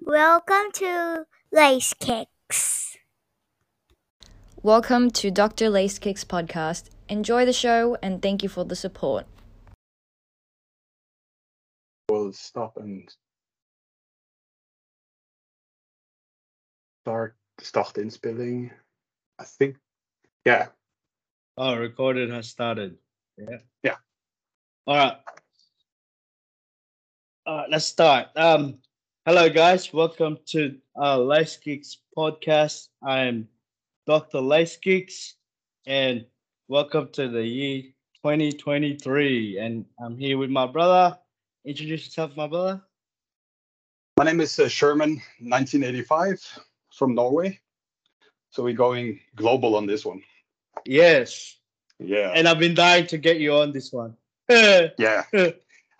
Welcome to Lace Kicks. Welcome to Dr. Lace Kicks podcast. Enjoy the show and thank you for the support. We'll stop and start start inspelling. I think, yeah, Oh, recorded has started. Yeah. Yeah. All right. All right, let's start. Um, hello guys, welcome to uh Lace Geeks podcast. I am Dr. Lace Geeks, and welcome to the year 2023. And I'm here with my brother. Introduce yourself, my brother. my name is uh, Sherman, 1985, from Norway. So we're going global on this one. Yes. Yeah, And I've been dying to get you on this one. Yeah,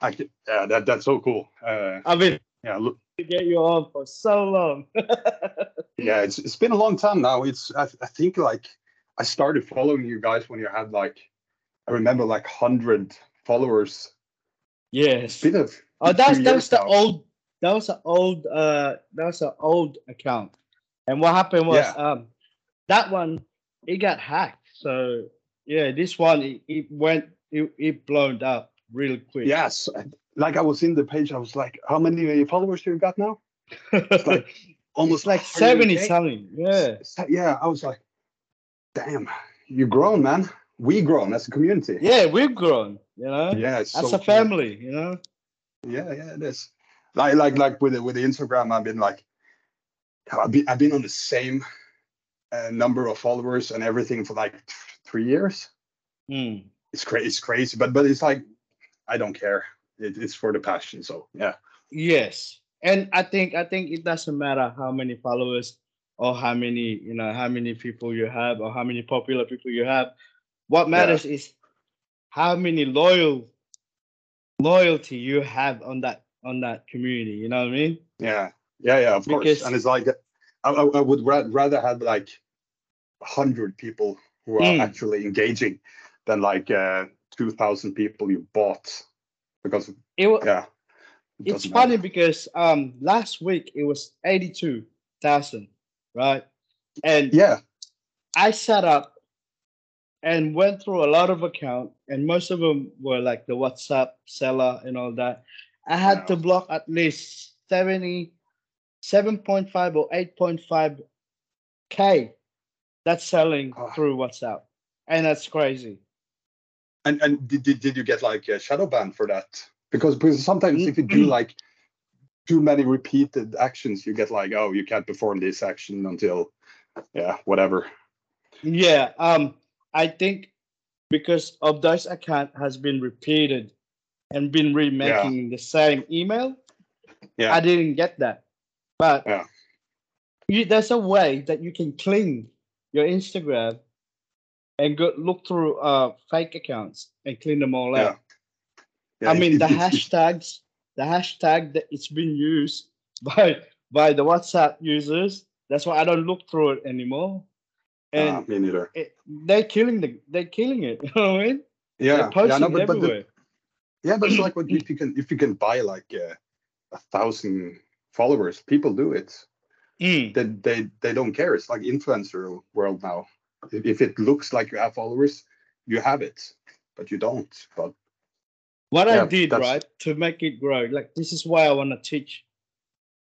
I, yeah. That that's so cool. Uh, been yeah, look, to get you on for so long. yeah. It's it's been a long time now. It's I, I think like I started following you guys when you had like I remember like hundred followers. yes. Been a Oh, that's that was the now. old that was an old uh that was an old account. And what happened was Yeah. um that one it got hacked. So yeah, this one it, it went it, it blown up real quick. Yes, like I was in the page. I was like, how many followers you got now? it's like Almost it's like 70 100K. something. Yeah. Yeah, I was like, damn, you've grown, man. We've grown as a community. Yeah, we've grown, you know, yeah, it's as so a cool. family, you know. Yeah, yeah, it is. Like, like, like with the, with the Instagram, I've been like, I've been, I've been on the same uh, number of followers and everything for like th- three years. Hmm. It's crazy, it's crazy, but but it's like, I don't care. It, it's for the passion. So yeah, Yes, and I think I think it doesn't matter how many followers or how many you know how many people you have or how many popular people you have. What matters is how many loyal loyalty you have on that on that community. You know what I mean? yeah, yeah, yeah. Of Because- course. And it's like, I, I, would ra- rather have like hundred people who are Mm. actually engaging than like uh, two thousand people you bought because It was yeah. it it's funny matter. because um last week it was eighty two thousand, right? And Yeah, I set up and went through a lot of account, and most of them were like the WhatsApp seller and all that. I had to block at least 70, 7.5 or 8.5 K that's selling Ah. through WhatsApp. And that's crazy. And and did, did, did you get like a shadow ban for that? Because because sometimes if you do like too many repeated actions, you get like oh you can't perform this action until yeah whatever. Yeah. Um, I think because of those account has been repeated and been remaking the same email, Yeah. I didn't get that. But Yeah. you, there's a way that you can clean your Instagram and go look through uh fake accounts and clean them all Yeah. out. Yeah, I mean the hashtags, the hashtag that it's been used by by the WhatsApp users. That's why I don't look through it anymore. And Ah, me neither. it, they're killing the they're killing it. You know what I mean? Yeah, yeah, no, but, but the, yeah, but it's like what if you can if you can buy like uh, a thousand followers, people do it. Mm. They they they don't care. It's like influencer world now. If, it looks like you have followers, you have it, but you don't. But What I did that's- right to make it grow, like this is why I want to teach,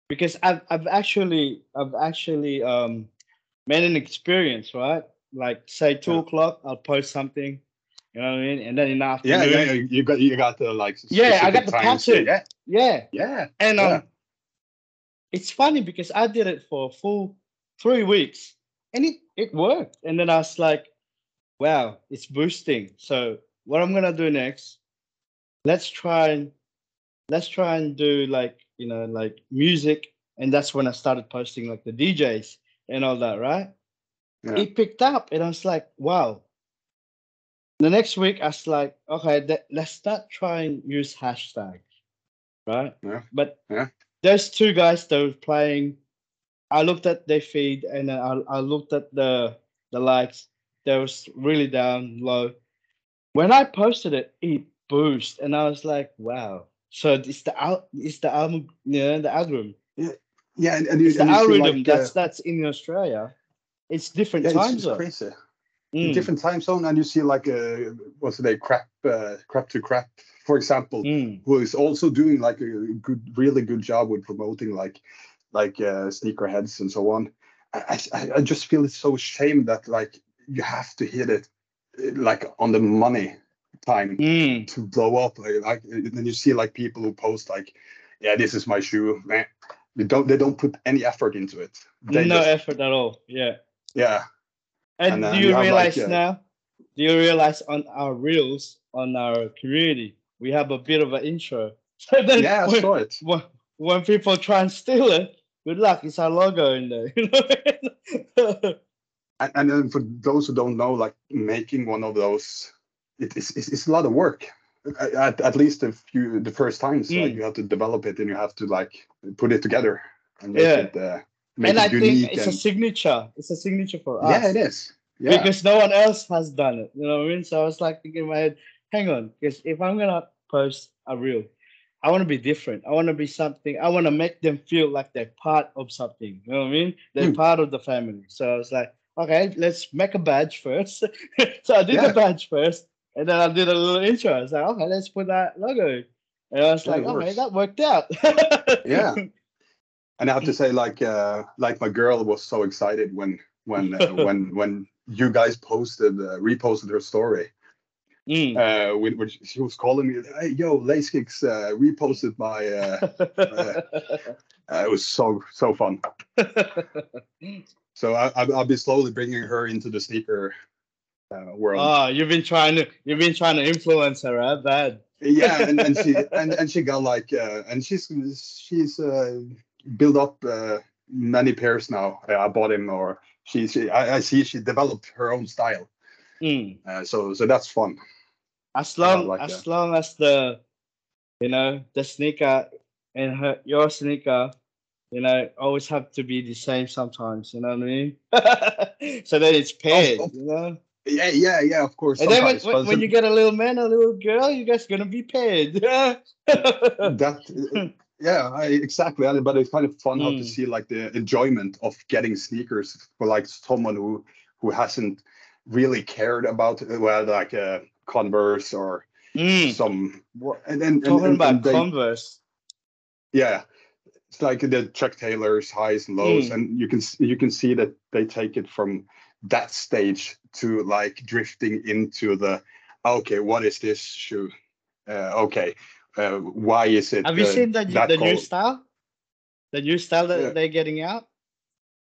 because I've I've actually I've actually um made an experience, right? Like say two Yeah. o'clock, I'll post something, you know what I mean, and then in the yeah, afternoon, yeah, yeah, you got you got the like Yeah, I got the pattern. Yeah, yeah, yeah, and um, Yeah. it's funny because I did it for a full three weeks, and it it worked, and then I was like, wow, it's boosting. So what I'm gonna do next? Let's try and let's try and do like you know like music, and that's when I started posting like the DJs and all that, right? Yeah. It picked up, and I was like, wow. The next week, I was like, okay, th- let's start trying use hashtags, right? Yeah. But Yeah. there's two guys that were playing. I looked at their feed and I, I looked at the the likes. They was really down low. When I posted it, it boosted, and I was like, wow. So it's the out, it's the album, yeah, the algorithm. yeah, and, and you, It's the and you see, algorithm like, uh, that's that's in Australia. It's different yeah, it's, time it's zone. crazy. Mm, Different time zone, and you see like uh, what's it, crap, uh, crap to crap, for example, mm, who is also doing like a good, really good job with promoting like, like uh, sneakerheads and so on. I, I, I just feel it's so shame that like you have to hit it uh, like on the money time mm. to blow up. Like, then you see like people who post like, yeah, this is my shoe. Man, they don't they don't put any effort into it. They no just- effort at all. Yeah. yeah, And, And do you you have, like, realize uh, now? Do you realize on our reels on our community we have a bit of an intro? So yeah, I saw it. when, when people try and steal it, good luck. It's our logo in there. And, and then for those who don't know, like making one of those, it, it's, it's it's a lot of work. At, at least a few the first times, like Mm. you have to develop it and you have to like put it together and make Yeah. it uh, make and it I unique. think it's a signature. It's a signature for us. yeah, it is. Yeah, because no one else has done it. You know what I mean? So I was like thinking in my head, hang on, because if I'm gonna post a reel, I want to be different. I want to be something. I want to make them feel like they're part of something. You know what I mean? They're Mm. part of the family. So I was like, okay, let's make a badge first. so I did Yeah. the badge first, and then I did a little intro. I was like, okay, let's put that logo. And I was Yeah, like, okay, that worked out. Yeah. and I have to say, like uh, like my girl was so excited when when uh, when when you guys posted uh, reposted her story. Mm. Uh, when, when she was calling me, hey, yo, Lace Kicks uh, reposted my. Uh, uh, it was so so fun. So I, I, I'll be slowly bringing her into the sneaker uh, world. oh, you've been trying to you've been trying to influence her, huh? Bad. yeah, and, and she and, and she got like uh, and she's she's uh, built up uh, many pairs now. Uh, I bought him, or she, she I, I see she developed her own style. Mm. Uh, so so that's fun. As long like as that. long as the you know the sneaker and her your sneaker, you know, always have to be the same sometimes. You know what I mean? so that it's paired. oh. You know. Yeah, yeah, yeah. Of course. And then when, when, you get a little man, a little girl, you guys gonna be paired. that yeah I, exactly and- but it's kind of fun how to Mm. see like the enjoyment of getting sneakers for like someone who who hasn't really cared about well like uh, converse or Mm. some and then Talking and, about and they, Converse. yeah it's like the chuck taylors highs and lows Mm. and you can you can see that they take it from that stage to like drifting into the okay what is this shoe uh, okay uh, why is it Have you uh, seen the, the new style? The new style that Yeah. they're getting out?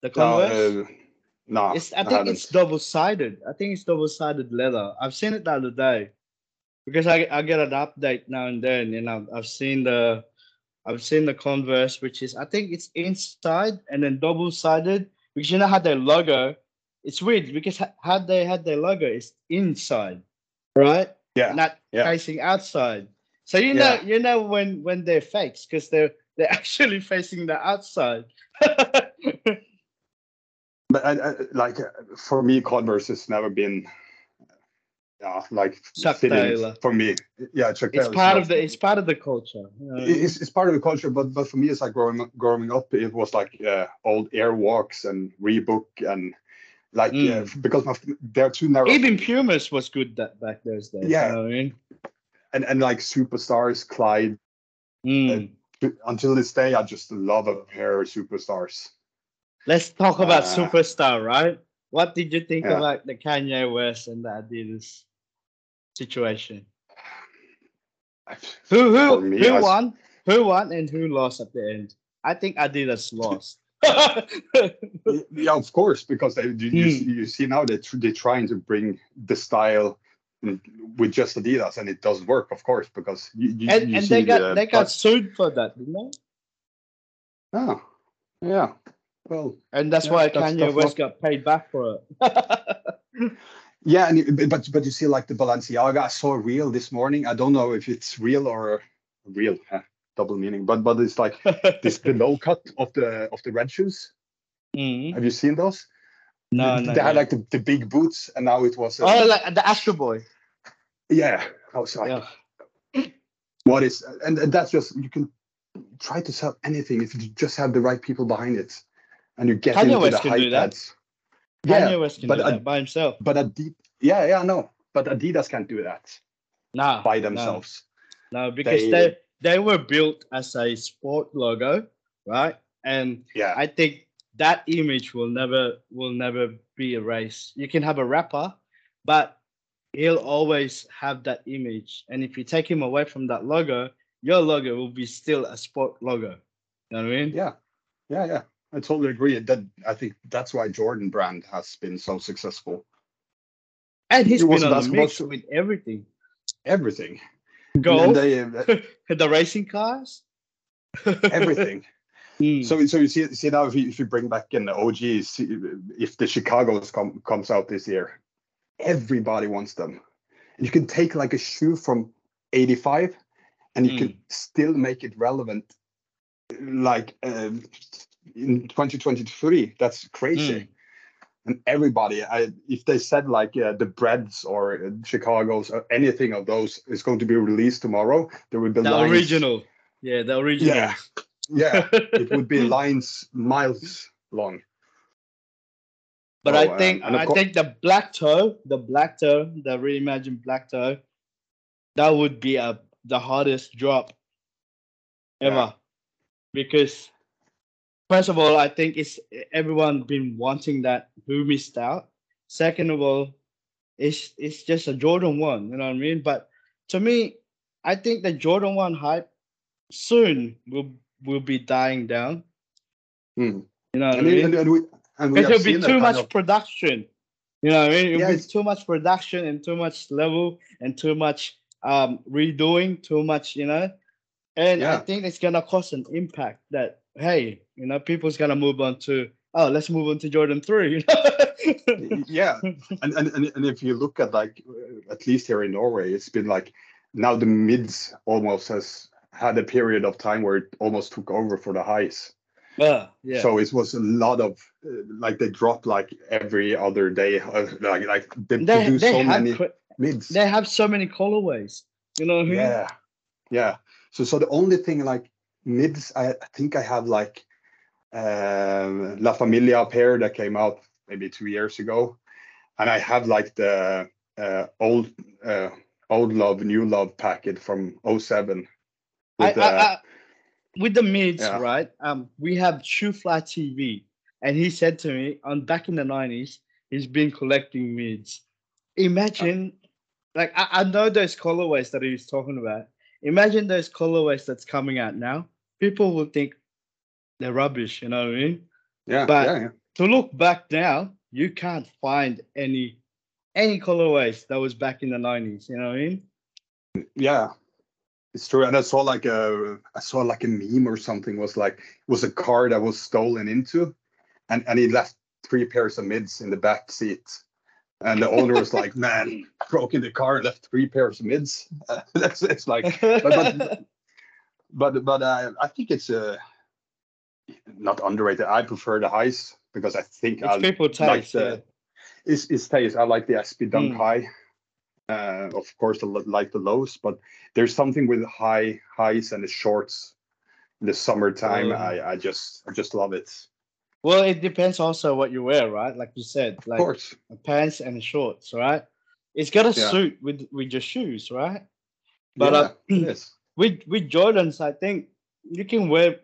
The No, Converse? No, It's, I think it's double sided. I think it's double sided leather. I've seen it the other day because I, I get an update now and then, and I've, I've seen the I've seen the Converse, which is I think it's inside and then double sided because you know how their logo. It's weird because how they had their logo is inside, right? yeah, Not yeah. facing outside. So you know Yeah. you know when when they're fakes because they're they're actually facing the outside. but I, I, like uh, for me, Converse has never been, yeah, like fitting for me. Yeah, Chuck it's part of the it's part of the culture. you know what I mean? It's, it's part of the culture, but but for me, it's like growing up- growing up. It was like uh, old Airwalks and Reebok and like Mm. yeah, because my, they're too narrow. Even Pumas was good that back those days. Yeah. You know I mean? and and like superstars, Clyde. Mm. Until this day, I just love a pair of superstars. Let's talk about Uh, superstar, right? What did you think Yeah. about the Kanye West and the Adidas situation? Who who me, who I s- won? Who won and who lost at the end? I think Adidas lost. Yeah, of course, because they, you, see, you see now that they're trying to bring the style mm, with just Adidas, and it doesn't work, of course, because you, you, and you and they got the- they got sued for that, didn't they? oh, yeah. Well, And that's Yeah, why that's- Kanye that's West got paid back for it. yeah, and you- but but you see, like the Balenciaga, I saw a reel this morning. I don't know if it's real or real, huh, double meaning, but but it's like this the low cut of the of the red shoes. Mhm. Have you seen those? No, they no. had no. like the, the big boots, and now it was. uh, oh, like the Astro Boy. yeah, I was like, Yeah. what is and, and that's just you can try to sell anything if you just have the right people behind it, and you get Kanye into West the can do hype that. ads. Kanye West can but do that by himself. but Adidas, yeah, yeah, no, but Adidas can't do that Nah, by no. themselves. No, because They- they, they were built as a sport logo, right? And Yeah, I think that image will never will never be erased. You can have a rapper, but he'll always have that image. And if you take him away from that logo, your logo will be still a sport logo. You know what I mean? yeah, yeah, yeah. I totally agree. That I think that's why Jordan brand has been so successful. And he's was been on the mix with everything. Everything. Go they, uh, the racing cars, everything. Mm. So, so you see, see now if you, if you bring back in the OGs, if the Chicago's come, comes out this year, everybody wants them. You can take like a shoe from '85, and you can still make it relevant, like um, in 2023. That's crazy. Mm. And everybody, I, if they said like uh, the Breads or uh, Chicago's or anything of those is going to be released tomorrow, there will be the lines- original. Yeah, the original. Yeah, yeah, it would be lines miles long. But Oh, I think I cour- think the black toe, the black toe, the reimagined black toe, that would be a the hardest drop ever. Yeah. Because first of all, I think it's everyone been wanting that who missed out. Second of all, it's it's just a Jordan one, you know what I mean? But to me, I think the Jordan one hype soon will will be dying down. Hmm. You know what And, I mean? and, and we and we it'll be too much of- production. You know what I mean? It'll Yeah, be it's- too much production and too much level and too much um redoing, too much, you know. And I think it's gonna cause an impact that hey, you know, people's gonna move on to oh, let's move on to Jordan 3, you know. yeah and, and and and if you look at like uh, at least here in norway it's been like now the mids almost has had a period of time where it almost took over for the highs yeah, yeah. so it was a lot of uh, like they drop like every other day uh, like like they, they, produce they so many cra- mids they have so many colorways. You know what I mean? yeah yeah so so the only thing like mids i, I think i have like um la familia pair that came out maybe two years ago and i have like the uh, old uh, old love new love packet from 07 with, I, uh, I, with the mids, yeah. right? Um, we have Shoefly TV, and he said to me, on back in the nineties, he's been collecting mids. Imagine, like I, I know those colorways that he was talking about. Imagine those colorways that's coming out now. People will think they're rubbish. You know what I mean? yeah but- yeah, yeah To look back now, you can't find any any colorways that was back in the nineties. You know what I mean? yeah it's true and i saw like a i saw like a meme or something was like was a car that was stolen into and and he left three pairs of mids in the back seat and the owner was like man broke in the car and left three pairs of mids that's it's like but- but but uh, i I think it's uh not underrated i prefer the highs because i think it's i people like taste. the yeah. it's, it's taste. I like the SB Dunk Mm. High. Uh, of course, I like the lows, but there's something with high highs and the shorts in the summertime. Mm. I, I just I just love it. Well, it depends also what you wear, right? Like you said, Of like course, pants and shorts, right? It's gotta Yeah. suit with with your shoes, right? But yeah, uh. With with Jordans, I think you can wear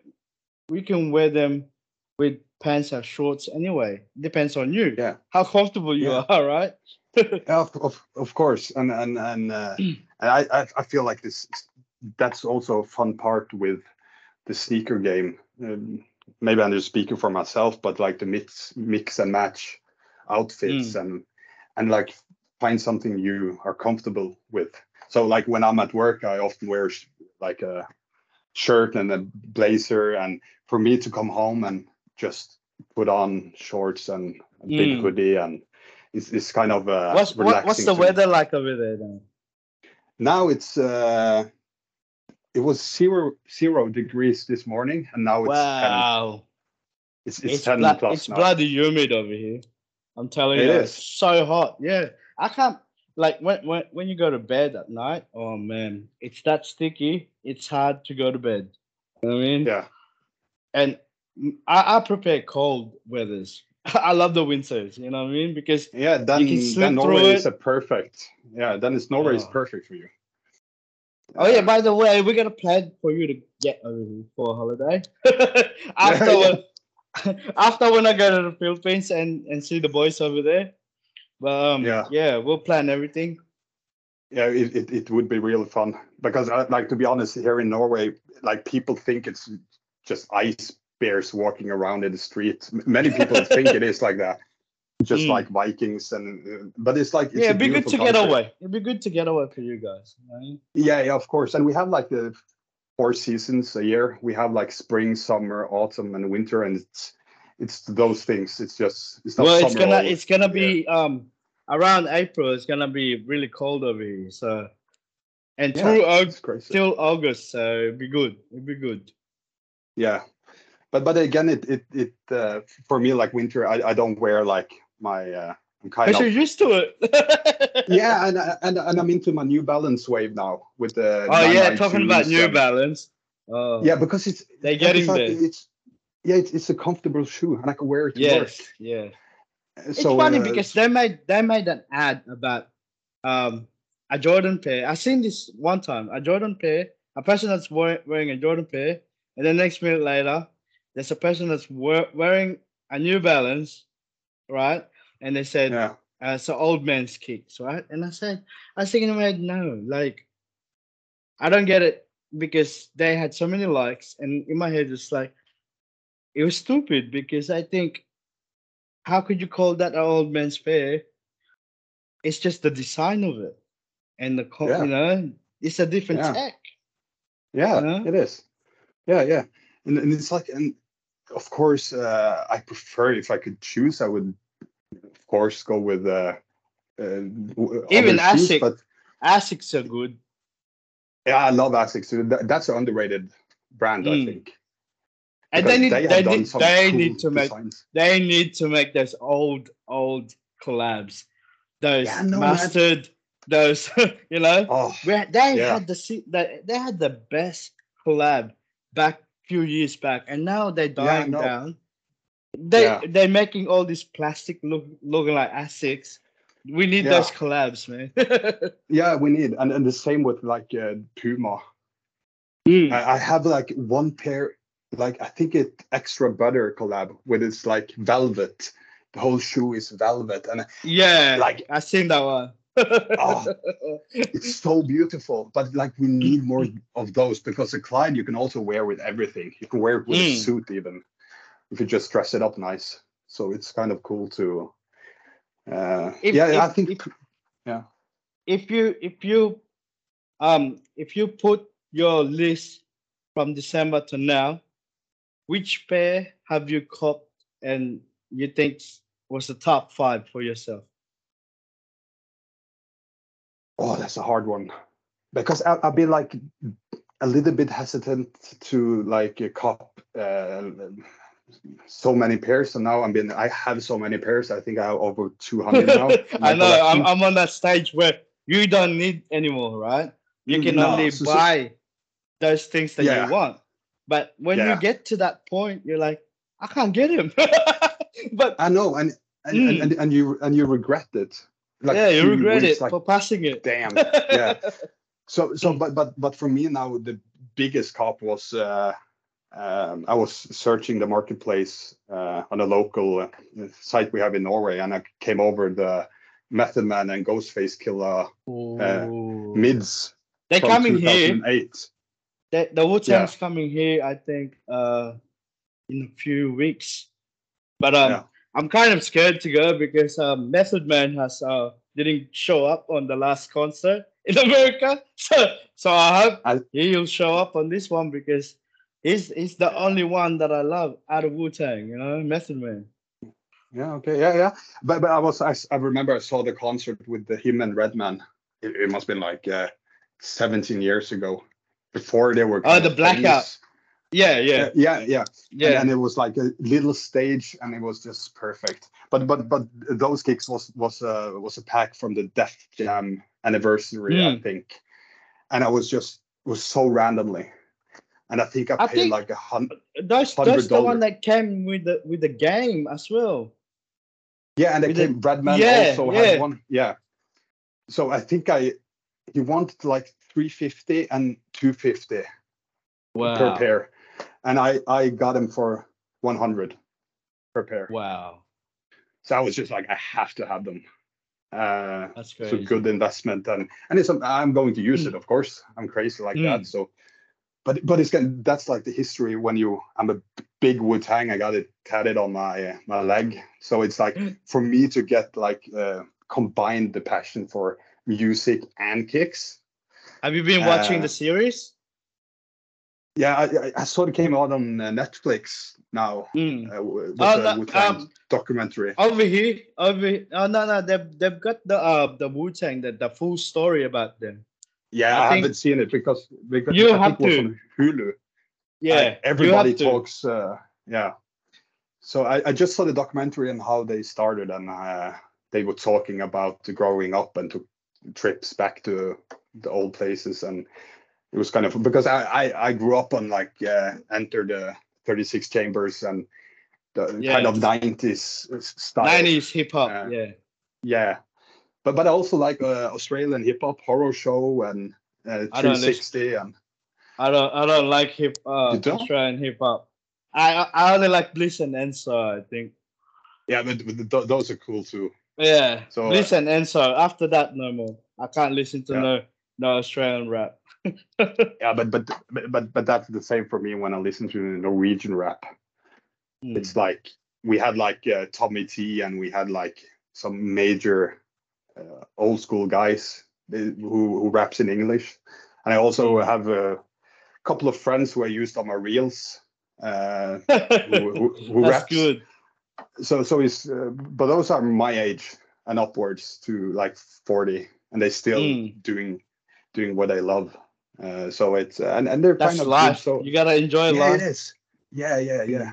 we can wear them with pants or shorts anyway. Depends on you. Yeah. How comfortable you Yeah. are, right? Yeah, of, of, of course, and and and, uh, and I, I I feel like this that's also a fun part with the sneaker game. Um, maybe I'm just speaking for myself, but like the mix mix and match outfits and and like find something you are comfortable with. So like when I'm at work, I often wear sh- like a shirt and a blazer, and for me to come home and just put on shorts and a big Mm. hoodie and it's, it's kind of uh, what's what, what's the to me. weather like over there then? Now it's uh, it was zero zero degrees this morning, and now it's wow. It's it's, It's, ten blo- plus it's now. bloody humid over here. I'm telling It you, is. it's so hot. Yeah, I can't like when when when you go to bed at night. Oh man, it's that sticky. It's hard to go to bed. You know what I mean? Yeah. And I, I prepare cold weathers. I love the winters, you know what I mean? Because Yeah, then, then Norway is a perfect. Yeah, then it's Norway is Oh. perfect for you. oh yeah, by the way, we're gonna plan for you to get over here for a holiday. after Yeah, when, after when I go to the Philippines and, and see the boys over there. But um, Yeah. yeah, we'll plan everything. yeah, it, it, it would be really fun because, uh, like, to be honest, here in Norway, like people think it's just ice bears walking around in the street. Many people think it is like that, just Mm. like Vikings, and uh, but it's like it's yeah, it'd be good to get away. It'd be good to get away for you guys. Right? Yeah, yeah, of course. And we have like the four seasons a year. We have like spring, summer, autumn, and winter, and it's it's those things. It's just it's not Well, it's gonna it's gonna be um around April. It's gonna be really cold over here. So and Yeah, through August till August, so it'd be good. It'd be good. Yeah, but but again, it it it uh, for me like winter. I, I don't wear like my. Uh, I'm kind Because of you're used to it. yeah, and, and and I'm into my New Balance wave now with the. Oh yeah, talking about New Balance. Oh Yeah, because it's they're getting there. It's yeah, it's, it's a comfortable shoe, and I can wear it to Yes, yeah. work. It's So, funny uh, because they made they made an ad about um a Jordan pair. I seen this one time. A Jordan pair, a person that's wear, wearing a Jordan pair, and the next minute later, there's a person that's wearing a New Balance, right? And they said, yeah, uh, "So old man's kicks, right?" And I said, I was thinking in my head, no, like, I don't get it because they had so many likes, and in my head, it's like, it was stupid because I think, how could you call that an old man's pair? It's just the design of it, and the co- Yeah. you know, it's a different Yeah. tech. yeah, Yeah. it is. Yeah, yeah, and, and it's like, and of course, uh, I prefer if I could choose, I would, of course, go with uh, uh Even shoes, Asics. but Asics are good. yeah, I love Asics. too. That's an underrated brand, I Mm. think. And because they need have they need they cool need to make designs. they need to make those old old collabs those Yeah, no, man. mustard those you know Oh, they yeah. had the they, they had the best collab back few years back and now they're Yeah, dying know. down they Yeah. they're making all this plastic look looking like asics we need Yeah. those collabs man yeah, we need, and, and the same with like uh, Puma. Mm. I, I have like one pair, like I think it extra butter collab with it's like velvet. The whole shoe is velvet, and yeah Like- i seen that one Oh. it's so beautiful. But like we need more of those because the Clyde you can also wear with everything. You can wear it with a Mm. suit even if you just dress it up nice. So it's kind of cool to. Uh, If- yeah, I think. if- yeah. if you if you um if you put your list from December to now, which pair have you copped and you think was the top five for yourself? Oh, that's a hard one because I, I'll be like a little bit hesitant to like cop uh, so many pairs. So now I'm being I have so many pairs. I think I have over 200 now. I know I'm. I'm on that stage where you don't need anymore, right? You can No, only so- so- buy those things that Yeah. you want. But when Yeah. you get to that point, you're like, I can't get him. but I know, and and, Mm. and and you and you regret it. Like yeah, you regret weeks, it Like, for passing it. damn. Yeah. So so but but but for me now the biggest cop was uh, um, I was searching the marketplace uh, on a local uh, site we have in Norway, and I came over the Method Man and Ghostface Killah Ooh. mids They're coming here. 2008. The, the Wu Tang's coming here, I think, uh, in a few weeks. But um, Yeah. I'm kind of scared to go because um, Method Man has uh didn't show up on the last concert in America. So so I hope I- he'll show up on this one because he's he's the only one that I love out of Wu Tang. You know, Method Man. Yeah, okay, yeah, yeah. But but I was I, I remember I saw the concert with the him and Redman. It, it must have been like uh, 17 years ago, before they were. Oh, the blackout. Yeah, yeah, Yeah, yeah, yeah. And, and it was like a little stage, and it was just perfect. But but but those kicks was was uh, was a pack from the Def Jam anniversary, I Mm. think, and I was just was so randomly. and I think I I paid think- like a hundred. That's that's the one that came with the with the game as well. Yeah, and the- came. Redman Yeah, also yeah. had one. Yeah. So I think I he wanted like 350 and 250 per pair, and I I got them for 100 per pair. Wow, So I was just like, I have to have them. Uh, that's it's crazy. a good investment, and and it's I'm going to use it, of course. I'm crazy like Mm. that. So, but but it's gonna, that's like the history when you. I'm a big Wu Tang. I got it tatted on my my leg, so it's like Mm. for me to get like uh, combine the passion for music and kicks. Have you been watching Uh, the series? Yeah, I, I- I saw it came out on uh, Netflix now. Mm. Uh, with Oh, the no, Wu Tang um, documentary. Over here, over here. Oh no, no, they've they've got the uh the Wu Tang the, the full story about them. Yeah, I I, haven't seen it because because You I have think it was to. on Hulu. Yeah, everybody talks. Uh, yeah. So I, I just saw the documentary and how they started, and uh, they were talking about the growing up and took trips back to the old places, and it was kind of because I I, I grew up on like uh, enter the 36 chambers and the kind of 90s style. Nineties hip hop. Uh, yeah. Yeah, but but I also like uh, Australian hip hop, Horrorshow, and uh, I don't listen- 360, and I don't I don't like hip uh don't? Australian hip hop. I I- I only like Bliss and Eso, I think. yeah, but, but those are cool too. Yeah. So, uh, Bliss and Eso. After that, no more. I can't listen to Yeah. no no Australian rap. Yeah, but but but but that's the same for me when I listen to Norwegian rap. Hmm. It's like we had like uh, Tommy Tee and we had like some major uh, old school guys uh, who who raps in English, and I also have a couple of friends who I used on my reels. Uh, who, who, who That's raps. good. So so it's uh, but those are my age and upwards to like forty, and they still Mm. doing doing what I love. Uh, so it's and and they're That's kind of life. Good, so you gotta enjoy yeah, life. it is. Yeah, yeah, yeah.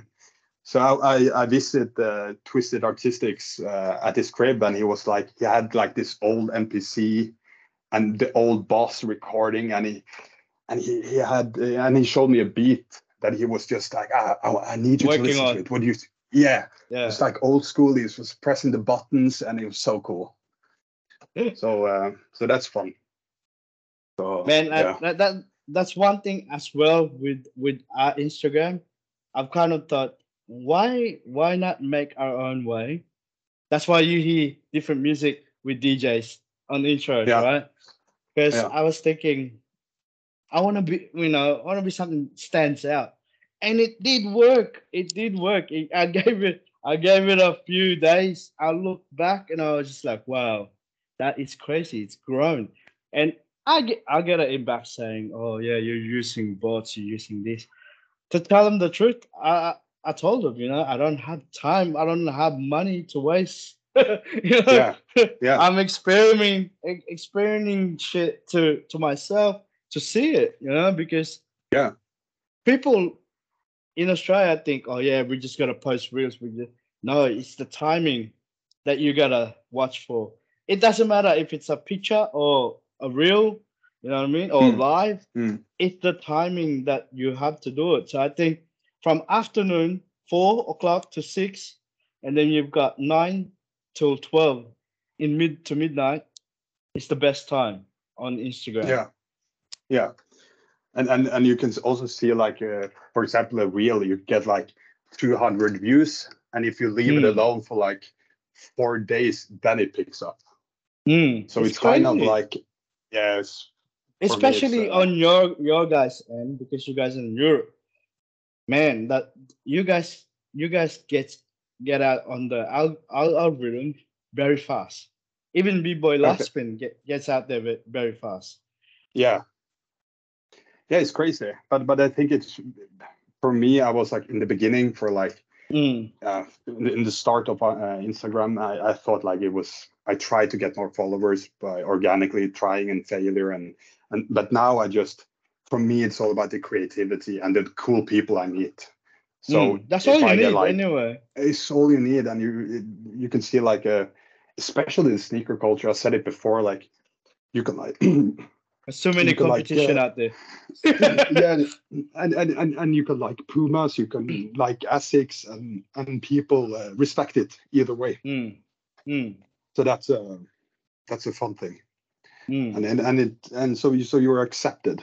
So I I, I visited uh, Twisted Artistics uh, at his crib, and he was like he had like this old MPC and the old boss recording, and he and he, he had uh, and he showed me a beat that he was just like ah, I, I need you Working to listen on. to it. What do you? th- Yeah, Yeah. it's like old school. He was pressing the buttons, and it was so cool. so uh, so that's fun. So man I- yeah. that, that that's one thing as well with with our instagram. I've kind of thought why why not make our own way? That's why you hear different music with djs on intros Yeah. right? Because Yeah. i was thinking i want to be you know i want to be something that stands out. And it did work. It did work. It- i gave it i gave it a few days. I looked back and i was just like wow that is crazy. It's grown. And I get I get an inbox saying, "Oh yeah, you're using bots, you're using this." To tell them the truth, I I told them, you know, I don't have time, I don't have money to waste. you know, Yeah, yeah. I'm experimenting, experimenting shit to to myself to see it, you know, because Yeah. people in Australia think, oh yeah, we just gotta post reels. We just no, it's the timing that you gotta watch for. It doesn't matter if it's a picture or a real, you know what I mean, or Hmm. live. Hmm. It's the timing that you have to do it. So I think from afternoon four o'clock to six, and then you've got nine till twelve in mid to midnight. It's the best time on Instagram. Yeah, yeah, and and and you can also see like, uh, for example, a reel you get like 200 views, and if you leave it Hmm. alone for like four days, then it picks up. Mm, So it's, kind of like, yes, me, especially uh, on your your guys end because you guys in Europe, man. That you guys you guys get get out on the al- al- algorithm very fast. Even B boy Okay. Laspin get, gets out there very fast. yeah, yeah, it's crazy. But but I think it's for me. I was like in the beginning for like Mm, uh, in the- start of uh, Instagram, I, I thought like it was. I tried to get more followers by organically trying and failure, and and but now I just, for me, it's all about the creativity and the cool people I meet. So mm, that's all you I need like, anyway. It's all you need, and you you can see like a, especially the sneaker culture. I said it before, like you can like There's so many can, like, competition uh, out there. yeah, and, and and and you can like Pumas, you can like Asics, and and people uh, respect it either way. Mm. Mm. So that's a that's a fun thing, Mm. and and and it and so you so you're accepted.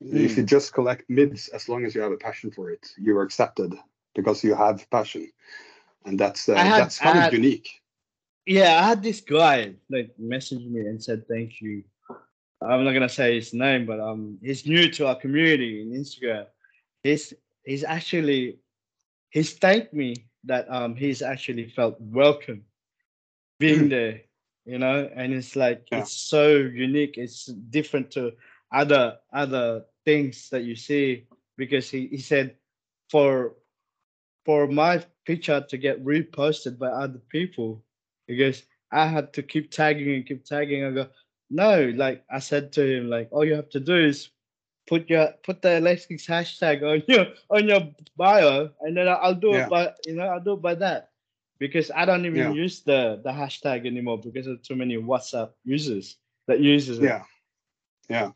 If you just collect mids, as long as you have a passion for it, you're accepted because you have passion, and that's uh, had- that's kind I of unique. Yeah, I had this guy like message me and said thank you. I'm not gonna say his name, but um, he's new to our community in Instagram. He's he's actually he's thanked me that um he's actually felt welcome being there, you know, and it's like Yeah. it's so unique. It's different to other other things that you see because he, he said for for my picture to get reposted by other people because I had to keep tagging and keep tagging. I go, no, like I said to him, like all you have to do is put your put the Alexis hashtag on your on your bio, and then I'll do Yeah. it by you know I'll do it by that because I don't even Yeah. use the the hashtag anymore because of too many WhatsApp users that uses it. Yeah, yeah,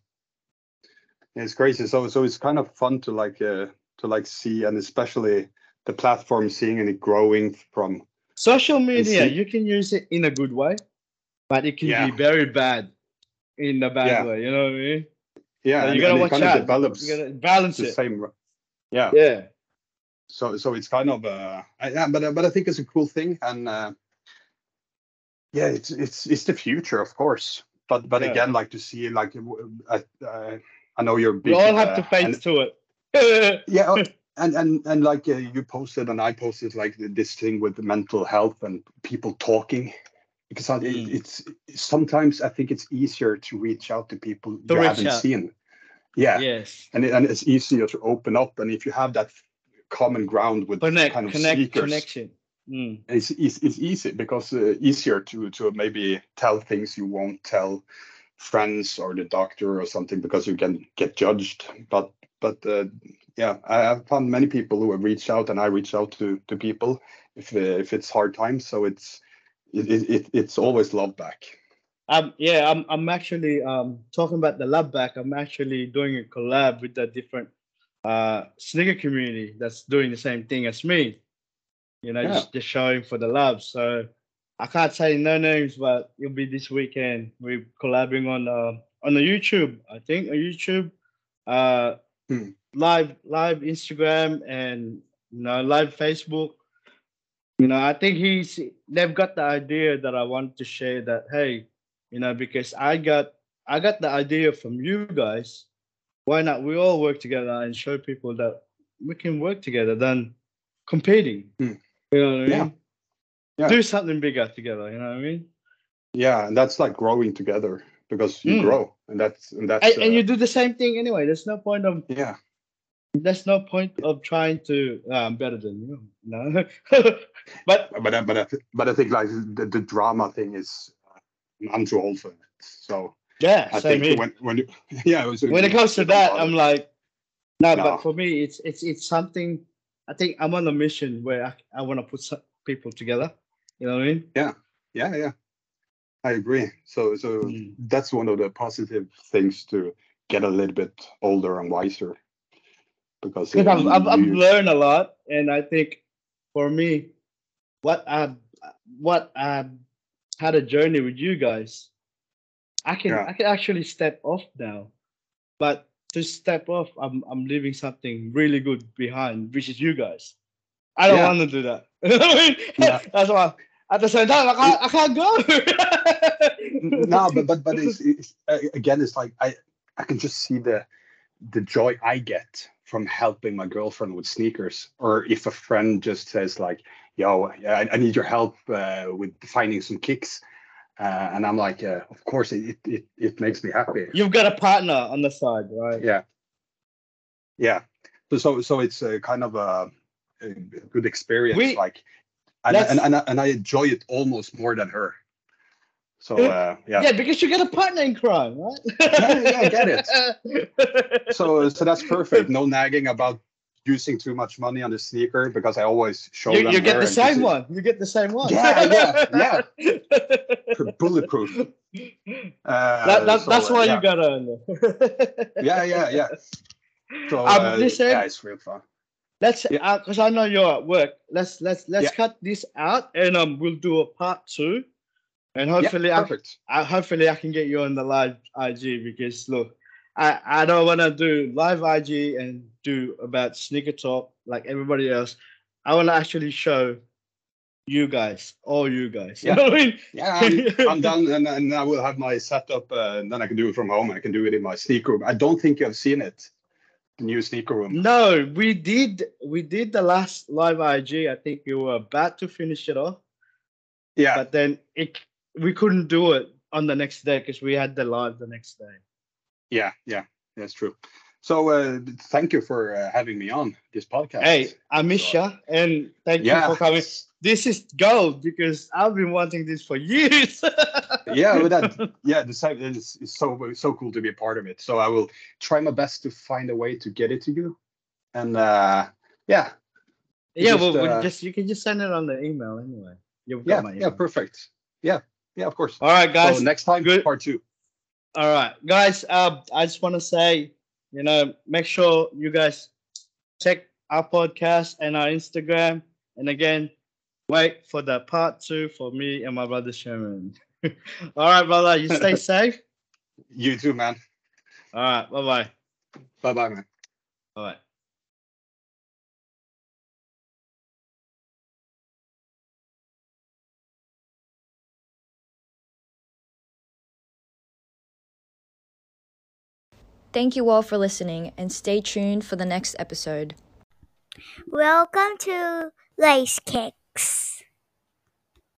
it's crazy. So so it's kind of fun to like uh, to like see, and especially the platform seeing and it growing from Social media, you can use it in a good way, but it can Yeah. be very bad in a bad Yeah. way. You know what I mean? yeah, you gotta watch kind out. of develops You gotta balance the it. same. Yeah, Yeah. so so it's kind of uh I- yeah but uh, but i think it's a cool thing and uh yeah it's it's it's the future of course but but Yeah. again like to see like uh, uh, i know you're We big, all have uh, to face and- to it. yeah oh, and and and like uh, you posted and i posted like this thing with the mental health and people talking because I, Mm. it's sometimes i think it's easier to reach out to people To you haven't out. seen yeah yes. and, it, and it's easier to open up and if you have that common ground with Connect, kind of connect, connection. Mm. it's, it's, it's easy because uh, easier to to maybe tell things you won't tell friends or the doctor or something because you can get judged but but uh, yeah I, have found many people who have reached out and i reach out to to people if uh, if it's hard times so it's it, it, it it's always love back Um, yeah, I'm I'm actually um talking about the love back. I'm actually doing a collab with a different uh sneaker community that's doing the same thing as me. You know, just, just showing for the love. So I can't say no names, but it'll be this weekend. We're collabing on uh on the YouTube, I think on YouTube. Uh Hmm. live live Instagram and you know live Facebook. You know, I think he's they've got the idea that I want to share that hey, you know, because I got I got the idea from you guys. Why not we all work together and show people that we can work together than competing. Hmm. You know what I mean? Yeah. Do something bigger together, you know what I mean? yeah and that's like growing together because you Mm. grow and that's and that's And, and uh, you do the same thing anyway. There's no point of yeah there's no point of trying to uh, I'm better than you. No. but but I, but I, but I think like the, the drama thing is uh, I'm too old for it. So yeah, I same think here. when when you, yeah it was, when it comes to that, I'm like, no, No. but for me, it's it's it's something. I think I'm on a mission where I, I want to put people together. You know what I mean? Yeah, yeah yeah I agree. So so Mm. that's one of the positive things to get a little bit older and wiser because Because uh, I've, I've, I've learned a lot, and I think for me, what I've what I've had a journey with you guys, I can Yeah. I can actually step off now, but to step off, I'm I'm leaving something really good behind, which is you guys. I don't Yeah. want to do that. You I mean? Yeah. That's why. At the same time, I can't, I can't go. no but but but it's, it's uh, again it's like i i can just see the the joy i get from helping my girlfriend with sneakers or if a friend just says like yo i, I need your help uh, with finding some kicks uh, and i'm like uh, of course it, it it makes me happy. You've got a partner on the side, right? yeah. Yeah. So so, so it's a kind of a, a good experience We- like and, and, and, and i enjoy it almost more than her so uh, yeah Yeah, because you get a partner in crime, right? Yeah, yeah, I get it. so so that's perfect no nagging about using too much money on the sneaker because I always show You, them. you get the same one. You get the same one. Yeah, yeah, yeah. Bulletproof. Uh, That, that, so, that's uh, why yeah. you got on. Yeah, yeah, yeah. So Um, uh, listen. yeah, it's real fun. Let's Yeah. because I know you're at work. Let's let's let's cut this out and um we'll do a part two. And hopefully I, perfect. I hopefully I can get you on the live IG because look, I, I don't wanna do live IG and do about sneaker talk like everybody else. I wanna actually show you guys, all you guys. Yeah. You know I mean? Yeah, I'm, I'm done, and, and I will have my setup, uh, and then I can do it from home. I can do it in my sneaker room. I don't think you have seen it, new sneaker room. No, we did we did the last live IG. I think we were about to finish it off. Yeah, but then it we couldn't do it on the next day because we had the live the next day. yeah, yeah, that's true. So uh, thank you for uh, having me on this podcast. Hey, I miss So- and thank yeah, you for coming. This is gold because I've been wanting this for years. yeah, but that, yeah, the site is, is so so cool to be a part of it. So I will try my best to find a way to get it to you, and uh, yeah, yeah, just, well, we uh, just you can just send it on the email anyway. Yeah, yeah, perfect. Yeah, yeah, of course. All right, guys. so next time, good. part two. All right, guys. Uh, I just want to say, you know, make sure you guys check our podcast and our Instagram. And again, wait for the part two for me and my brother Sherman. All right, brother. You stay safe. You too, man. All right. Bye bye. Bye, bye, man. All right. Thank you all for listening and stay tuned for the next episode. Welcome to Lace Kicks.